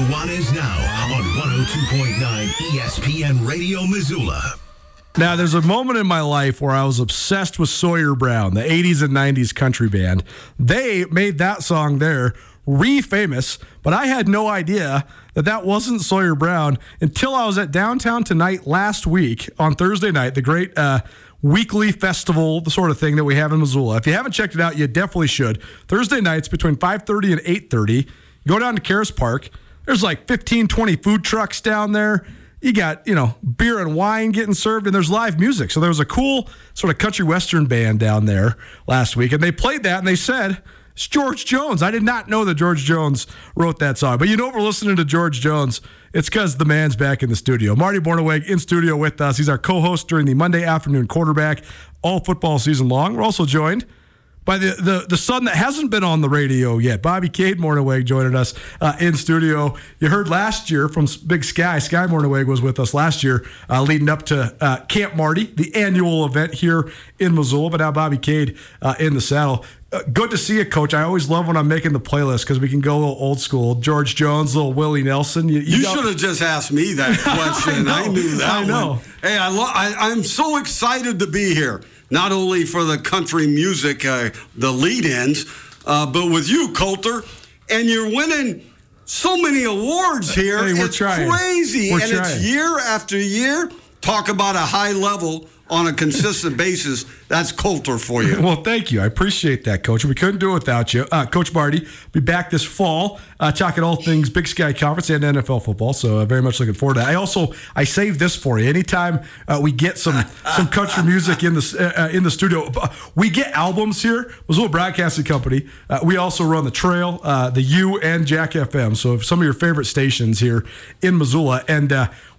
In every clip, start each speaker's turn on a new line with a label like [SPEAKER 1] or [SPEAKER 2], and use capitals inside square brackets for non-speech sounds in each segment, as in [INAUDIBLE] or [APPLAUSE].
[SPEAKER 1] This is Now on 102.9 ESPN Radio Missoula.
[SPEAKER 2] Now, there's a moment in my life where I was obsessed with Sawyer Brown, the 80s and 90s country band. They made that song there re famous, but I had no idea that that wasn't Sawyer Brown until I was at Downtown Tonight last week on Thursday night, the great uh, weekly festival, the sort of thing that we have in Missoula. If you haven't checked it out, you definitely should. Thursday nights between 5.30 and 8.30, go down to Caras Park. There's like 15, 20 food trucks down there. You got you know beer and wine getting served and there's live music. So there was a cool sort of country western band down there last week and they played that and they said it's george jones. I did not know that george jones wrote that song but you know if we're listening to george jones. It's because the man's back in the studio. Marty Mornhinweg in studio with us. He's our co-host during the monday afternoon quarterback all football season long. We're also joined by the, the the son that hasn't been on the radio yet. Bobby Cade Mornhinweg joining us uh, in studio. You heard last year from Big Sky. Sky Mornhinweg was with us last year, uh, leading up to uh, Camp Marty, the annual event here in Missoula. But now Bobby Cade uh, in the saddle. Uh, good to see you, Coach. I always love when I'm making the playlist because we can go a little old school. George Jones, little Willie Nelson.
[SPEAKER 3] You
[SPEAKER 2] know-
[SPEAKER 3] should have just asked me that [LAUGHS] question. I,
[SPEAKER 2] know.
[SPEAKER 3] knew that
[SPEAKER 2] I know.
[SPEAKER 3] one. Hey, I, lo- I I'm so excited to be here. Not only for the country music, uh, the lead-ins, uh, but with you, Colter, and you're winning so many awards here.
[SPEAKER 2] Hey,
[SPEAKER 3] it's
[SPEAKER 2] trying.
[SPEAKER 3] crazy,
[SPEAKER 2] We're
[SPEAKER 3] and
[SPEAKER 2] trying.
[SPEAKER 3] it's year after year. Talk about a high level on a consistent basis. That's Colter for you.
[SPEAKER 2] Well, thank you. I appreciate that, Coach. We couldn't do it without you. Uh, Coach Marty, be back this fall, uh, talking all things Big Sky Conference and NFL football. So uh, very much looking forward to that. I also I saved this for you. Anytime uh, we get some some country music in the uh, uh, in the studio, we get albums here. Missoula Broadcasting Company. We also run the Trail, the U, and Jack FM. So some of your favorite stations here in Missoula, and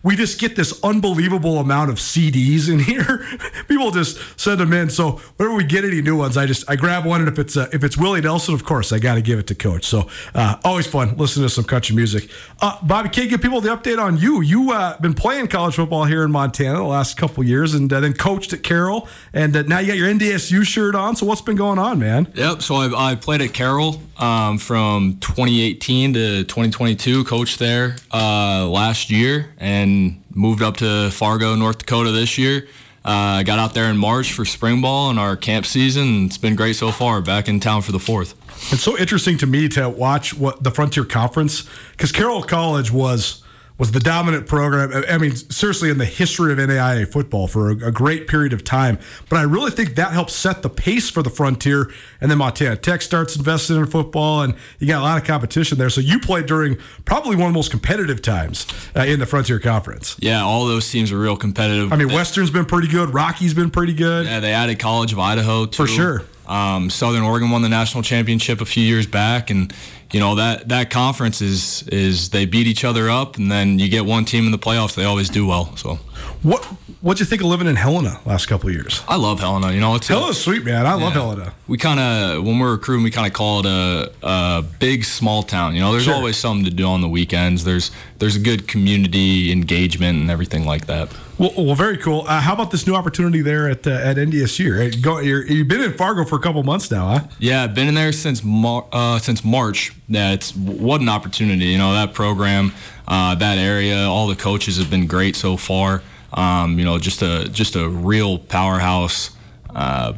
[SPEAKER 2] we just get this unbelievable amount of CDs in [LAUGHS] here. People just send them in. So whenever we get any new ones, I just I grab one, and if it's uh, if it's Willie Nelson, of course, I got to give it to Coach. So uh, always fun listening to some country music. Uh, Bobby, can you give people the update on you? You uh, been playing college football here in Montana the last couple years, and uh, then coached at Carroll, and uh, now you got your NDSU shirt on. So what's been going on, man?
[SPEAKER 4] Yep. So I, I played at Carroll um, from 2018 to 2022. Coached there uh, last year and moved up to Fargo, North Dakota this year. Uh, got out there in March for spring ball and our camp season. It's been great so far. Back in town for the fourth.
[SPEAKER 2] It's so interesting to me to watch what the Frontier Conference because Carroll College was was the dominant program. I- mean, seriously, in the history of NAIA football for a, a great period of time. But I really think that helped set the pace for the Frontier. And then Montana Tech starts investing in football, and you got a lot of competition there. So you played during probably one of the most competitive times uh, in the Frontier Conference.
[SPEAKER 4] Yeah, all those teams are real competitive.
[SPEAKER 2] I mean, Western's been pretty good. Rocky's been pretty good.
[SPEAKER 4] Yeah, they added College of Idaho too.
[SPEAKER 2] For sure.
[SPEAKER 4] Um, Southern Oregon won the national championship a few years back, and you know that that conference is is they beat each other up, and then you get one team in the playoffs. They always do well. So
[SPEAKER 2] What What'd you think of living in Helena last couple of years?
[SPEAKER 4] I love Helena. You know, it's a-
[SPEAKER 2] sweet, man. I love Helena.
[SPEAKER 4] We kind of, when we're recruiting, we kind of call it a, a big small town. You know, there's
[SPEAKER 2] Sure.
[SPEAKER 4] always something to do on the weekends. There's there's a good community engagement and everything like that.
[SPEAKER 2] Well, well very cool. Uh, how about this new opportunity there at uh, at NDSU? Right? Go, you're, you've been in Fargo for a couple months now, huh?
[SPEAKER 4] Yeah, I've been in there since Mar- uh, since March. Yeah, it's what an opportunity. You know, that program, uh, that area, all the coaches have been great so far. Um, you know, just a just a real powerhouse uh,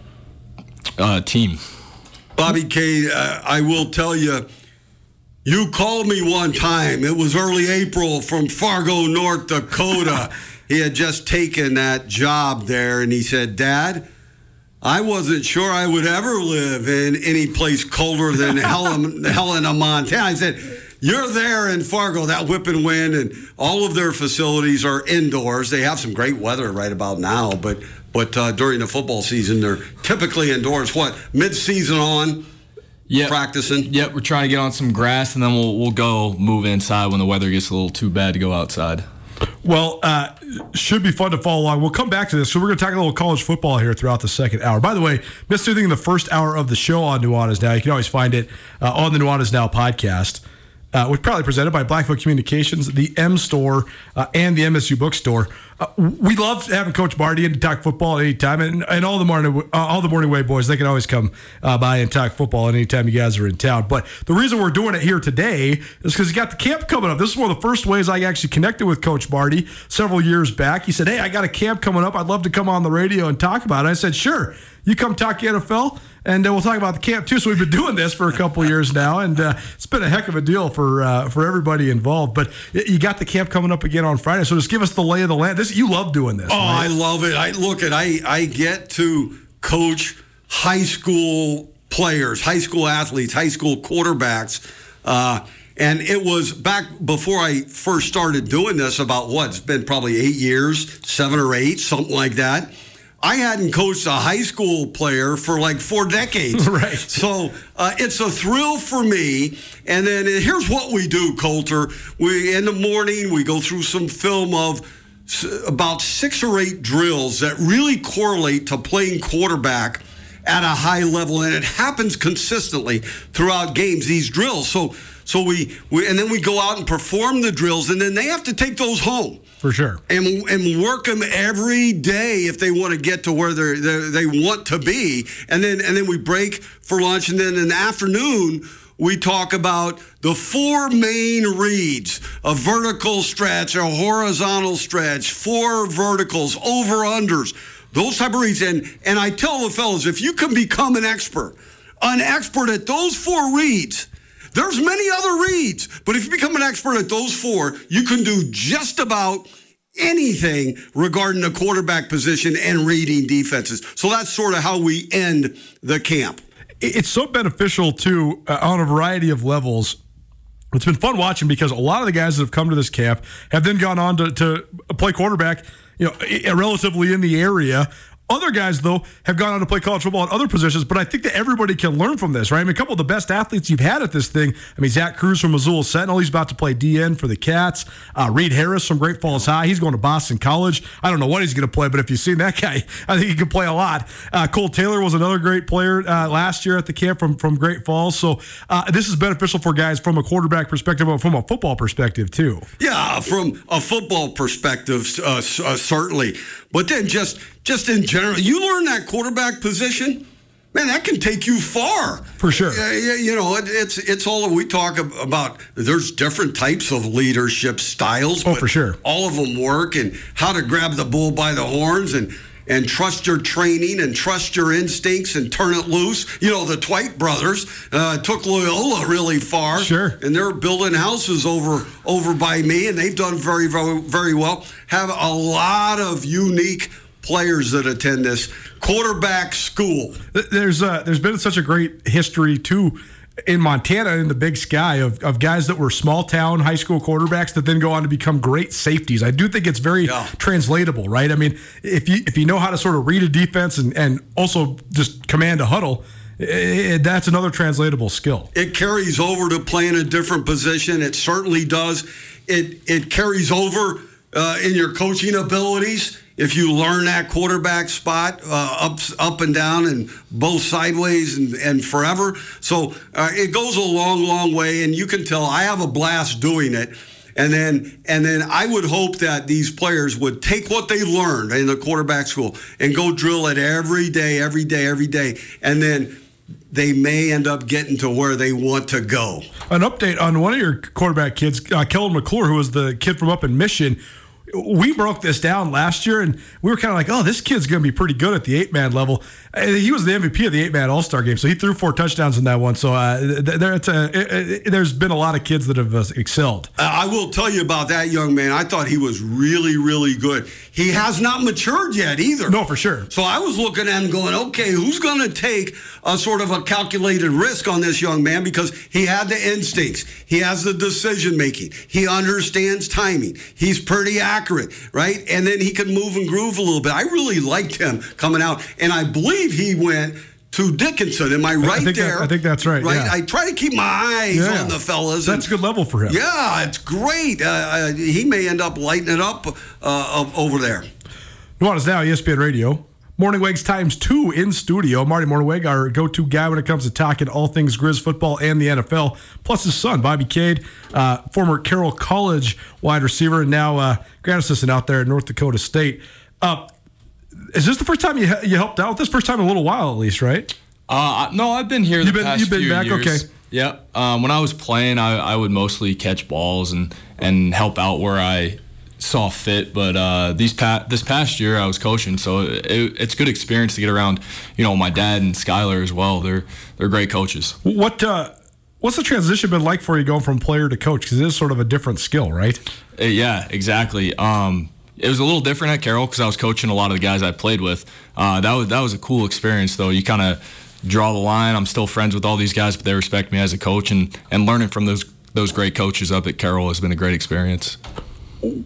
[SPEAKER 4] uh, team.
[SPEAKER 3] Bobby K, uh, I will tell you, you called me one time. It was early April from Fargo, North Dakota. [LAUGHS] he had just taken that job there, and he said, Dad, I wasn't sure I would ever live in any place colder than [LAUGHS] Helen, Helena, Montana. I said, You're there in Fargo, that whip and wind, and all of their facilities are indoors. They have some great weather right about now, but but uh, during the football season, they're typically indoors. What mid season on?
[SPEAKER 4] Yeah,
[SPEAKER 3] Practicing?
[SPEAKER 4] Yep, we're trying to get on some grass, and then we'll we'll go move inside when the weather gets a little too bad to go outside.
[SPEAKER 2] Well, uh, should be fun to follow along. We'll come back to this. So we're going to talk a little college football here throughout the second hour. By the way, missed anything in the first hour of the show on Nuanez Now, you can always find it uh, on the Nuanez Now podcast. Uh, probably presented by Blackfoot Communications, the M Store, uh, and the MSU Bookstore. Uh, we love having Coach Marty in to talk football at any time, and, and all the morning, uh, all the Mornhinweg boys. They can always come uh, by and talk football anytime you guys are in town. But the reason we're doing it here today is because you got the camp coming up. This is one of the first ways I actually connected with Coach Marty several years back. He said, "Hey, I got a camp coming up. I'd love to come on the radio and talk about it." I said, "Sure, you come talk to the NFL." and uh, we'll talk about the camp too. So we've been doing this for a couple years now, and uh, it's been a heck of a deal for uh, for everybody involved. But you got the camp coming up again on Friday, so just give us the lay of the land. This you love doing this.
[SPEAKER 3] Oh,
[SPEAKER 2] right?
[SPEAKER 3] I love it. I look at I I get to coach high school players, high school athletes, high school quarterbacks. Uh, and it was back before I first started doing this about what? It's been probably eight years, seven or eight, something like that. I hadn't coached a high school player for like four decades. [LAUGHS]
[SPEAKER 2] Right.
[SPEAKER 3] So uh, it's a thrill for me. And then uh, here's what we do, Colter. We in the morning we go through some film of about six or eight drills that really correlate to playing quarterback at a high level, and it happens consistently throughout games. These drills. So so we, we and then we go out and perform the drills, and then they have to take those home
[SPEAKER 2] for sure.
[SPEAKER 3] and and work them every day if they want to get to where they're, they want to be. And then and then we break for lunch, and then in the afternoon we talk about the four main reads: a vertical stretch, a horizontal stretch, four verticals, over unders, those type of reads. And and I tell the fellas, if you can become an expert, an expert at those four reads. There's many other reads, but if you become an expert at those four, you can do just about anything regarding the quarterback position and reading defenses. So that's sort of how we end the camp.
[SPEAKER 2] It's so beneficial too uh, on a variety of levels. It's been fun watching because a lot of the guys that have come to this camp have then gone on to, to play quarterback, you know, relatively in the area. Other guys, though, have gone on to play college football in other positions, but I think that everybody can learn from this, right? I mean, a couple of the best athletes you've had at this thing. I mean, Zach Cruz from Missoula Sentinel, he's about to play DN for the Cats. Uh, Reed Harris from Great Falls High, he's going to Boston College. I don't know what he's going to play, but if you've seen that [LAUGHS] guy, I think he can play a lot. Uh, Cole Taylor was another great player uh, last year at the camp from, from Great Falls. So uh, this is beneficial for guys from a quarterback perspective, but from a football perspective, too.
[SPEAKER 3] Yeah, from a football perspective, uh, uh, certainly. But then just just in general, you learn that quarterback position. Man, that can take you far.
[SPEAKER 2] For sure.
[SPEAKER 3] Yeah, yeah, you know, it, it's it's all we talk about. There's different types of leadership styles.
[SPEAKER 2] Oh,
[SPEAKER 3] but
[SPEAKER 2] for sure.
[SPEAKER 3] All of them work, and how to grab the bull by the horns and and trust your training and trust your instincts and turn it loose. You know, the Twite brothers uh, took Loyola really far.
[SPEAKER 2] Sure.
[SPEAKER 3] And they're building houses over over by me, and they've done very, very, very well. Have a lot of unique players that attend this quarterback school.
[SPEAKER 2] There's uh, there's been such a great history too in Montana in the Big Sky of, of guys that were small town high school quarterbacks that then go on to become great safeties. I do think it's very
[SPEAKER 3] Yeah.
[SPEAKER 2] translatable, right? I mean, if you if you know how to sort of read a defense and and also just command a huddle. i- i- that's another translatable skill.
[SPEAKER 3] It carries over to playing a different position. It certainly does. It it carries over uh, in your coaching abilities. If you learn that quarterback spot uh, up up and down and both sideways and, and forever, so uh, it goes a long, long way. And you can tell I have a blast doing it. And then, and then I would hope that these players would take what they learned in the quarterback school and go drill it every day, every day, every day, and then they may end up getting to where they want to go.
[SPEAKER 2] An update on one of your quarterback kids, uh, Kellen McClure, who was the kid from up in Mission. We broke this down last year, and we were kind of like, "Oh, this kid's going to be pretty good at the eight man level." And he was the MVP of the eight man All Star game, so he threw four touchdowns in that one. So uh, there, it's a, there's been a lot of kids that have uh, excelled.
[SPEAKER 3] Uh, I will tell you about that young man. I thought he was really, really good. He has not matured yet either.
[SPEAKER 2] No, for sure.
[SPEAKER 3] So I was looking at him going, okay, who's going to take a sort of a calculated risk on this young man because he had the instincts, he has the decision making, he understands timing, he's pretty accurate, right? And then he can move and groove a little bit. I really liked him coming out, and I believe he went. To Dickinson, am I right
[SPEAKER 2] that-
[SPEAKER 3] there?
[SPEAKER 2] I think that's right,
[SPEAKER 3] Right.
[SPEAKER 2] yeah.
[SPEAKER 3] I try to keep my eyes
[SPEAKER 2] Yeah.
[SPEAKER 3] on the fellas.
[SPEAKER 2] That's
[SPEAKER 3] and-
[SPEAKER 2] good level for him.
[SPEAKER 3] yeah, it's great. Uh, uh, he may end up lighting it up uh, over there.
[SPEAKER 2] Nuanez Now, ESPN Radio. Morning Wags times two in studio. Marty Mornhinweg, our go to guy when it comes to talking all things Grizz football and the NFL, plus his son, Bobby Cade, uh, former Carroll College wide receiver, and now uh, grad assistant out there at North Dakota State. Uh, is this the first time you, you helped out with this? First time in a little while, at least, right?
[SPEAKER 4] Uh, no, I've been here.
[SPEAKER 2] You've been- you've been back?
[SPEAKER 4] years.
[SPEAKER 2] Okay.
[SPEAKER 4] Yeah. Um, when I was playing, I, I would mostly catch balls and and help out where I saw fit. But uh, these pa- this past year, I was coaching, so it, it's good experience to get around. You know, my dad and Skylar as well. They're they're great coaches.
[SPEAKER 2] What uh, What's the transition been like for you going from player to coach? Because it is sort of a different skill, right?
[SPEAKER 4] Uh, yeah, exactly. Um, it was a little different at Carroll because I was coaching a lot of the guys I played with. Uh, that was that was a cool experience, though. You kind of draw the line. I'm still friends with all these guys, but they respect me as a coach, and and learning from those those great coaches up at Carroll has been a great experience.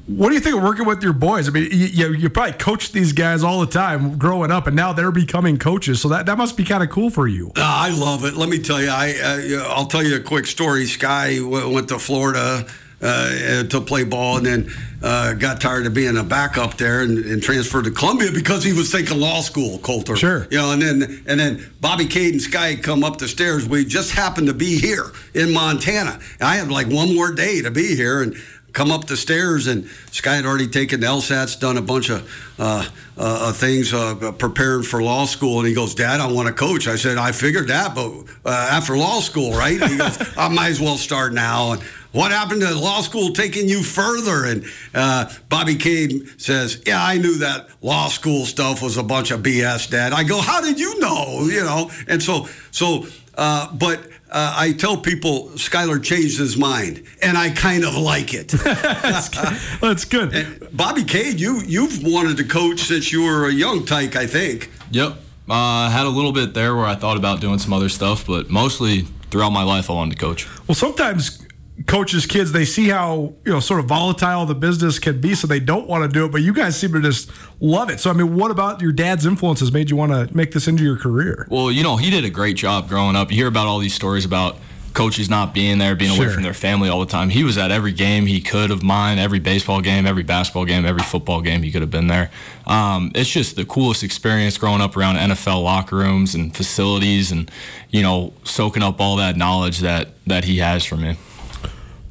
[SPEAKER 2] What do you think of working with your boys? I mean, you, you, probably coached these guys all the time growing up, and now they're becoming coaches. So that, that must be kind of cool for you.
[SPEAKER 3] Ah, I love it. Let me tell you, I uh, I'll tell you a quick story. Sky w- went to Florida uh, to play ball, and then uh, got tired of being a backup there, and, and transferred to Columbia because he was thinking law school. Colter,
[SPEAKER 2] Sure.
[SPEAKER 3] you know, and then and then Bobby Cade and Sky come up the stairs. We just happened to be here in Montana. I had like one more day to be here, and come up the stairs, and Sky had already taken the LSATs, done a bunch of uh, uh, uh, things, uh, preparing for law school. And he goes, Dad, I want to coach. I said, I figured that, but uh, after law school, right? And he goes, [LAUGHS] I might as well start now. And what happened to law school taking you further? And uh, Bobby Cade says, Yeah, I knew that law school stuff was a bunch of BS, Dad. I go, How did you know? You know, and so, so, but uh, I tell people Skylar changed his mind, and I kind of like it. [LAUGHS]
[SPEAKER 2] That's good.
[SPEAKER 3] And Bobby Cade, you you've wanted to coach since you were a young tyke, I think.
[SPEAKER 4] Yep. Uh, I had a little bit there where I thought about doing some other stuff, but mostly throughout my life I wanted to coach.
[SPEAKER 2] Well, sometimes coaches, kids, they see how you know sort of volatile the business can be, so they don't want to do it. But you guys seem to just love it. So, I mean, what about your dad's influences made you want to make this into your career?
[SPEAKER 4] Well, you know, he did a great job growing up. You hear about all these stories about coaches not being there, being
[SPEAKER 2] Sure.
[SPEAKER 4] away from their family all the time. He was at every game he could of mine, every baseball game, every basketball game, every football game he could have been there. Um, it's just the coolest experience growing up around NFL locker rooms and facilities and, you know, soaking up all that knowledge that, that he has from me.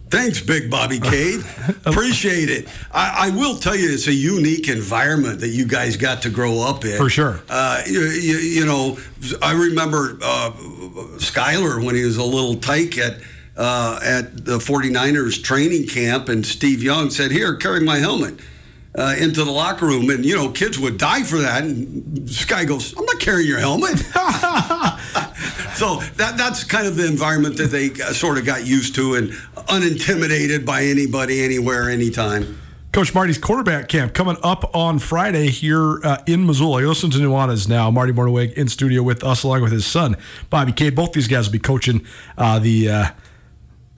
[SPEAKER 3] Thanks, Big Bobby Cade. [LAUGHS] Appreciate it. I, I will tell you, it's a unique environment that you guys got to grow up in.
[SPEAKER 2] For sure.
[SPEAKER 3] Uh, you, you, you know, I remember uh, Skyler when he was a little tyke at uh, at the 49ers training camp, and Steve Young said, "Here, carry my helmet." Uh, into the locker room, and you know, kids would die for that. And Sky goes, "I'm not carrying your helmet." [LAUGHS] so that that's kind of the environment that they uh, sort of got used to, and unintimidated by anybody, anywhere, anytime.
[SPEAKER 2] Coach Marty's quarterback camp coming up on Friday here uh, in Missoula. You listen to Nuanez now. Marty Mornhinweg in studio with us, along with his son Bobby Cade. Both these guys will be coaching uh, the uh,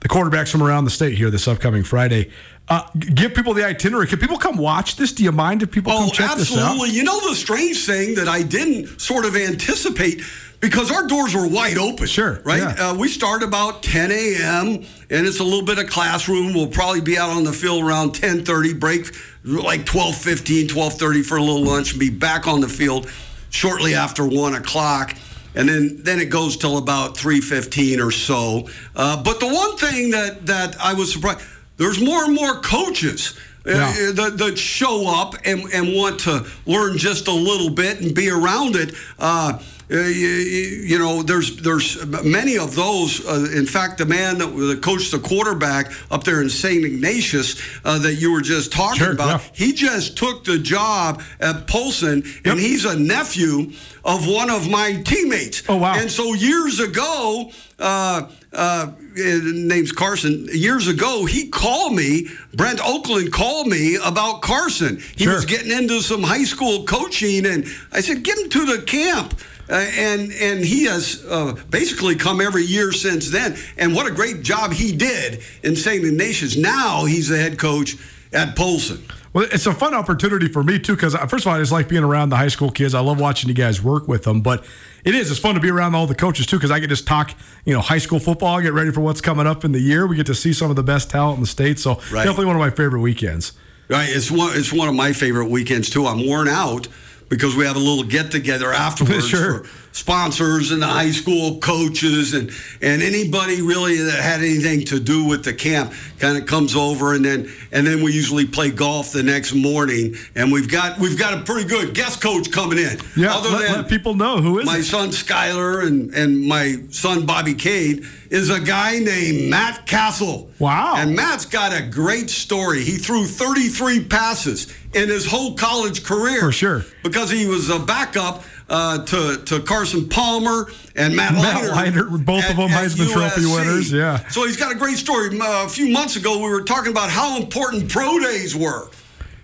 [SPEAKER 2] the quarterbacks from around the state here this upcoming Friday. Uh, give people the itinerary. Can people come watch this? Do you mind if people
[SPEAKER 3] Oh,
[SPEAKER 2] come check this out?
[SPEAKER 3] absolutely. You know the strange thing that I didn't sort of anticipate because our doors were wide open.
[SPEAKER 2] Sure,
[SPEAKER 3] Right?
[SPEAKER 2] yeah.
[SPEAKER 3] Uh, we start about 10 a.m. and it's a little bit of classroom. We'll probably be out on the field around 10:30. Break like 12:15, 12:30 for a little lunch, and be back on the field shortly after one o'clock. And then, then it goes till about 3:15 or so. Uh, but the one thing that that I was surprised, there's more and more coaches uh,
[SPEAKER 2] Yeah.
[SPEAKER 3] that, that show up and, and want to learn just a little bit and be around it. Uh, uh, you, you know, there's there's many of those. Uh, in fact, the man that, that coached the quarterback up there in St. Ignatius uh, that you were just talking
[SPEAKER 2] Sure,
[SPEAKER 3] about,
[SPEAKER 2] yeah.
[SPEAKER 3] he just took the job at Polson, and he's a nephew of one of my teammates.
[SPEAKER 2] Oh, wow.
[SPEAKER 3] And so years ago, uh, uh, name's Carson. Years ago, he called me. Brent Oakland called me about Carson. He
[SPEAKER 2] Sure.
[SPEAKER 3] was getting into some high school coaching, and I said, "Get him to the camp." Uh, and and he has uh, basically come every year since then. And what a great job he did in St. Ignatius. Now he's the head coach at Polson.
[SPEAKER 2] Well, it's a fun opportunity for me too, because uh, first of all, I just like being around the high school kids. I love watching you guys work with them, but it is it's fun to be around all the coaches too, because I get to just talk, you know, high school football, get ready for what's coming up in the year. We get to see some of the best talent in the state, so
[SPEAKER 3] Right.
[SPEAKER 2] definitely one of my favorite weekends.
[SPEAKER 3] Right, it's one. It's one of my favorite weekends too. I'm worn out because we have a little get together [LAUGHS] afterwards
[SPEAKER 2] Sure.
[SPEAKER 3] for sponsors and the high school coaches and and anybody really that had anything to do with the camp kind of comes over and then and then we usually play golf the next morning and we've got we've got a pretty good guest coach coming in.
[SPEAKER 2] Yeah,
[SPEAKER 3] Other
[SPEAKER 2] let,
[SPEAKER 3] than
[SPEAKER 2] let people know who is
[SPEAKER 3] my
[SPEAKER 2] it.
[SPEAKER 3] son Skyler and, and my son Bobby Cade is a guy named Matt Cassel.
[SPEAKER 2] Wow.
[SPEAKER 3] And Matt's got a great story. He threw 33 passes in his whole college career.
[SPEAKER 2] For sure.
[SPEAKER 3] Because he was a backup uh, to, to Carson Palmer and Matt,
[SPEAKER 2] Matt.
[SPEAKER 3] Leinart,
[SPEAKER 2] both of them Heisman Trophy winners, yeah.
[SPEAKER 3] So he's got a great story. Uh, a few months ago, we were talking about how important pro days were.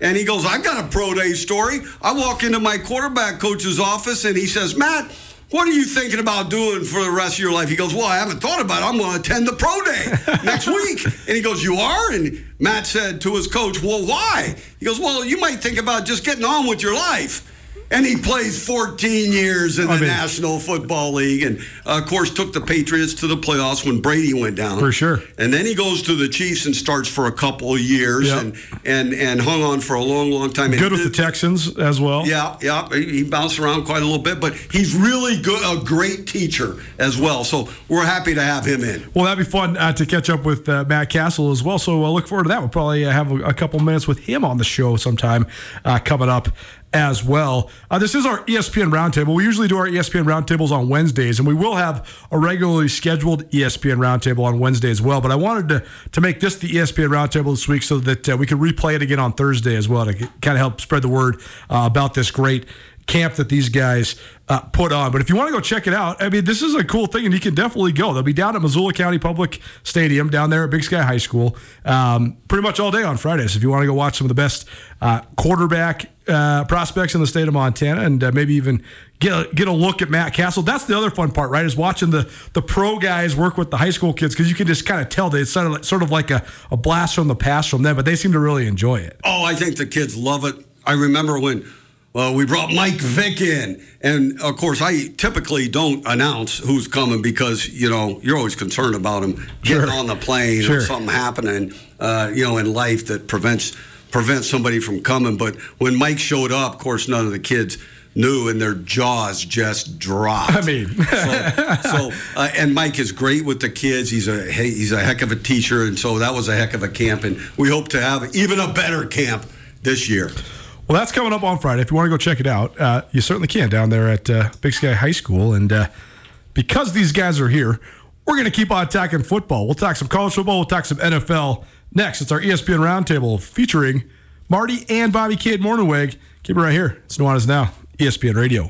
[SPEAKER 3] And he goes, I've got a pro day story. I walk into my quarterback coach's office and he says, Matt, what are you thinking about doing for the rest of your life? He goes, Well, I haven't thought about it. I'm going to attend the pro day [LAUGHS] next week. And he goes, You are? And Matt said to his coach, Well, why? He goes, Well, you might think about just getting on with your life. And he plays 14 years in the
[SPEAKER 2] I mean-
[SPEAKER 3] National Football League and, uh, of course, took the Patriots to the playoffs when Brady went down.
[SPEAKER 2] For sure.
[SPEAKER 3] And then he goes to the Chiefs and starts for a couple of years
[SPEAKER 2] Yep.
[SPEAKER 3] and, and, and hung on for a long, long time. And
[SPEAKER 2] Good with the Texans as well.
[SPEAKER 3] yeah, yeah, he bounced around quite a little bit, but he's really good, a great teacher as well. So we're happy to have him in.
[SPEAKER 2] Well, that'd be fun uh, to catch up with uh, Matt Cassel as well. So I look forward to that. We'll probably uh, have a, a couple minutes with him on the show sometime uh, coming up as well. Uh, this is our ESPN Roundtable. We usually do our ESPN Roundtables on Wednesdays, and we will have a regularly scheduled ESPN Roundtable on Wednesday as well. But I wanted to, to make this the ESPN Roundtable this week so that uh, we can replay it again on Thursday as well to kind of help spread the word uh, about this great camp that these guys uh, put on. But if you want to go check it out, I mean, this is a cool thing, and you can definitely go. They'll be down at Missoula County Public Stadium down there at Big Sky High School, um, pretty much all day on Fridays. If you want to go watch some of the best uh, quarterback uh, prospects in the state of Montana, and uh, maybe even get a, get a look at Matt Cassel. That's the other fun part, right? Is watching the the pro guys work with the high school kids because you can just kind of tell that it's sort of like, sort of like a, a blast from the past from them, but they seem to really enjoy it.
[SPEAKER 3] Oh, I think the kids love it. I remember when well, we brought Mike Vick in, and of course, I typically don't announce who's coming because you know you're always concerned about him getting
[SPEAKER 2] Sure.
[SPEAKER 3] on the plane
[SPEAKER 2] Sure.
[SPEAKER 3] or something happening, uh, you know, in life that prevents prevents somebody from coming. But when Mike showed up, of course, none of the kids knew, and their jaws just dropped.
[SPEAKER 2] I mean,
[SPEAKER 3] so, so uh, and Mike is great with the kids. He's a he's a heck of a teacher, and so that was a heck of a camp, and we hope to have even a better camp this year.
[SPEAKER 2] Well, that's coming up on Friday. If you want to go check it out, uh, you certainly can down there at uh, Big Sky High School. And uh, because these guys are here, we're going to keep on talking football. We'll talk some college football. We'll talk some NFL next. It's our ESPN Roundtable featuring Marty and Bobby Cade Mornhinweg. Keep it right here. It's Nuanez Now, ESPN Radio.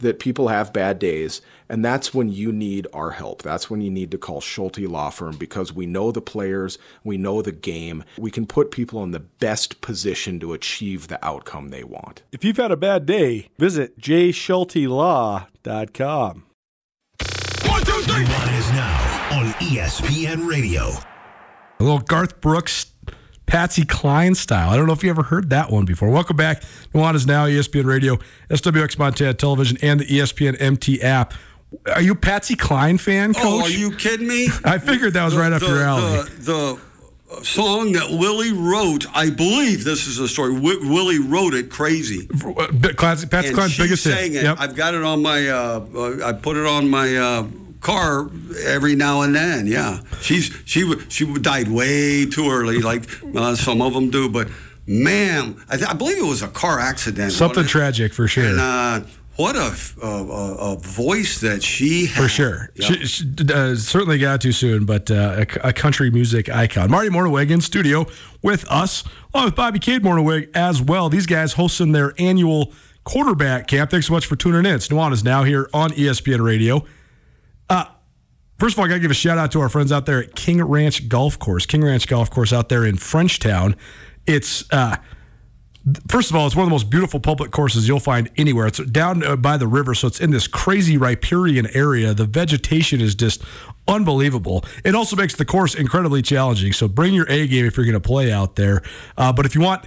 [SPEAKER 5] that people have bad days, and that's when you need our help. That's when you need to call Schulte Law Firm because we know the players, we know the game. We can put people in the best position to achieve the outcome they want.
[SPEAKER 6] If you've had a bad day, visit jschultelaw.com.
[SPEAKER 1] One, two, three. One is now on ESPN Radio.
[SPEAKER 2] A little Garth Brooks Patsy Cline style. I don't know if you ever heard that one before. Welcome back. Nuanez Now, ESPN Radio, SWX Montana Television, and the ESPN MT app. Are you a Patsy Cline fan, Coach?
[SPEAKER 3] Oh, are you kidding me? [LAUGHS]
[SPEAKER 2] I figured that was right up
[SPEAKER 3] the,
[SPEAKER 2] your alley.
[SPEAKER 3] The, the song that Willie wrote, I believe this is a story. W- Willie wrote it crazy.
[SPEAKER 2] Uh, Classic, Patsy Cline's biggest
[SPEAKER 3] sang
[SPEAKER 2] hit.
[SPEAKER 3] it.
[SPEAKER 2] Yep.
[SPEAKER 3] I've got it on my. Uh, uh, I put it on my uh, car every now and then. Yeah, she's she she died way too early, like uh, some of them do. But man, I, th- I believe it was a car accident.
[SPEAKER 2] Something
[SPEAKER 3] wasn't
[SPEAKER 2] tragic for sure.
[SPEAKER 3] And uh, what a, a, a, voice that she had.
[SPEAKER 2] For sure.
[SPEAKER 3] Yeah.
[SPEAKER 2] She, she, uh, certainly got too soon, but uh, a, a country music icon. Marty Mornhinweg in studio with us, along with Bobby Cade Mornhinweg as well. These guys hosting their annual quarterback camp. Thanks so much for tuning in. It's Nuanez now here on ESPN Radio. First of all, I got to give a shout out to our friends out there at King Ranch Golf Course. King Ranch Golf Course out there in Frenchtown. It's uh, first of all, it's one of the most beautiful public courses you'll find anywhere. It's down uh, by the river, so it's in this crazy riparian area. The vegetation is just unbelievable. It also makes the course incredibly challenging. So bring your A game if you're going to play out there. Uh, but if you want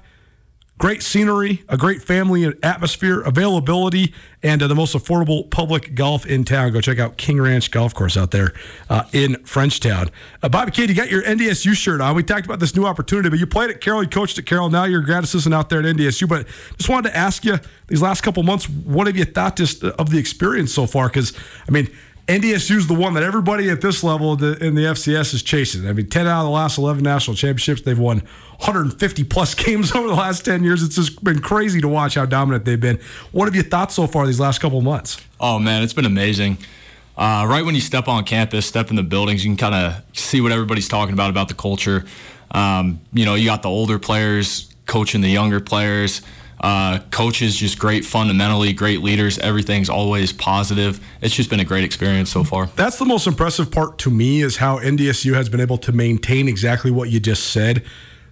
[SPEAKER 2] great scenery, a great family atmosphere, availability, and uh, the most affordable public golf in town. Go check out King Ranch Golf Course out there uh, in Frenchtown. Uh, Bobby Cade, you got your NDSU shirt on. We talked about this new opportunity, but you played at Carroll, you coached at Carroll. Now you're a grad assistant out there at NDSU. But just wanted to ask you these last couple months, what have you thought just of the experience so far? Because I mean. NDSU is the one that everybody at this level in the FCS is chasing. I mean, 10 out of the last 11 national championships. They've won 150 plus [LAUGHS] games over the last 10 years. It's just been crazy to watch how dominant they've been. What have you thought so far these last couple of months?
[SPEAKER 4] Oh man, it's been amazing. Uh, right when you step on campus, step in the buildings, you can kind of see what everybody's talking about about the culture. Um, you know, you got the older players coaching the younger players. Uh, coaches just great fundamentally, great leaders. Everything's always positive. It's just been a great experience so far.
[SPEAKER 2] That's the most impressive part to me is how NDSU has been able to maintain exactly what you just said.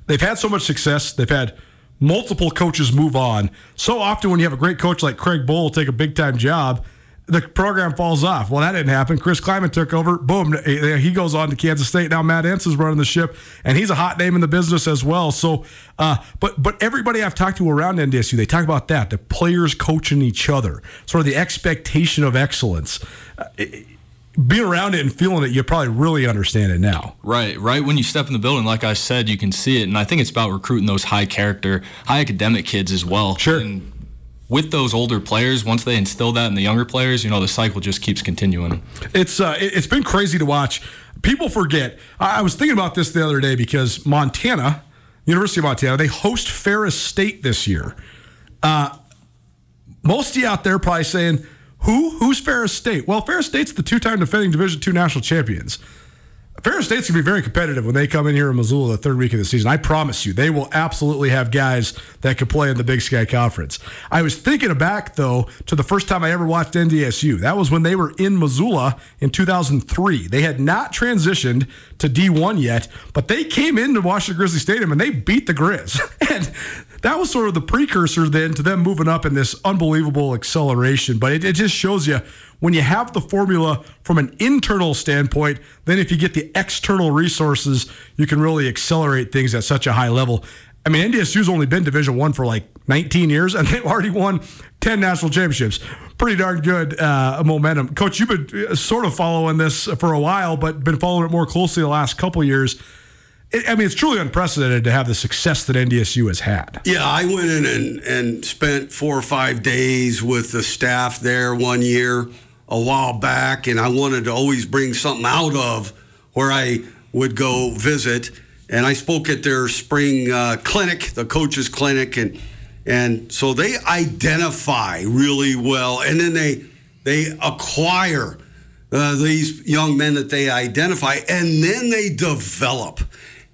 [SPEAKER 2] They've had so much success. They've had multiple coaches move on. So often when you have a great coach like Craig Bohl take a big time job, the program falls off. Well, that didn't happen. Chris Klieman took over. Boom, he goes on to Kansas State. Now Matt Entz is running the ship, and he's a hot name in the business as well. So, uh, but but everybody I've talked to around NDSU, they talk about that the players coaching each other, sort of the expectation of excellence. Uh, it, being around it and feeling it, you probably really understand it now.
[SPEAKER 4] Right, right. When you step in the building, like I said, you can see it, and I think it's about recruiting those high character, high academic kids as well.
[SPEAKER 2] Sure.
[SPEAKER 4] And with those older players, once they instill that in the younger players, you know, the cycle just keeps continuing.
[SPEAKER 2] It's uh, it, has been crazy to watch. People forget. I, I was thinking about this the other day because Montana, University of Montana, they host Ferris State this year. Uh, most of you out there probably saying, "Who? Who's Ferris State?" Well, Ferris State's the two-time defending Division two national champions. Ferris State's gonna be very competitive when they come in here in Missoula the third week of the season. I promise you, they will absolutely have guys that could play in the Big Sky Conference. I was thinking back though to the first time I ever watched NDSU. That was when they were in Missoula in 2003. They had not transitioned to D1 yet, but they came into Washington Grizzly Stadium and they beat the Grizz. [LAUGHS] and that was sort of the precursor then to them moving up in this unbelievable acceleration. But it, it just shows you when you have the formula from an internal standpoint, then if you get the external resources, you can really accelerate things at such a high level. I mean, NDSU's only been Division One for like 19 years, and they've already won 10 national championships. Pretty darn good uh, momentum. Coach, you've been uh, sort of following this for a while, but been following it more closely the last couple years. I mean, it's truly unprecedented to have the success that NDSU has had.
[SPEAKER 3] Yeah, I went in and, and spent four or five days with the staff there one year a while back, and I wanted to always bring something out of where I would go visit. And I spoke at their spring uh, clinic, the coaches' clinic, and and so they identify really well, and then they they acquire uh, these young men that they identify, and then they develop.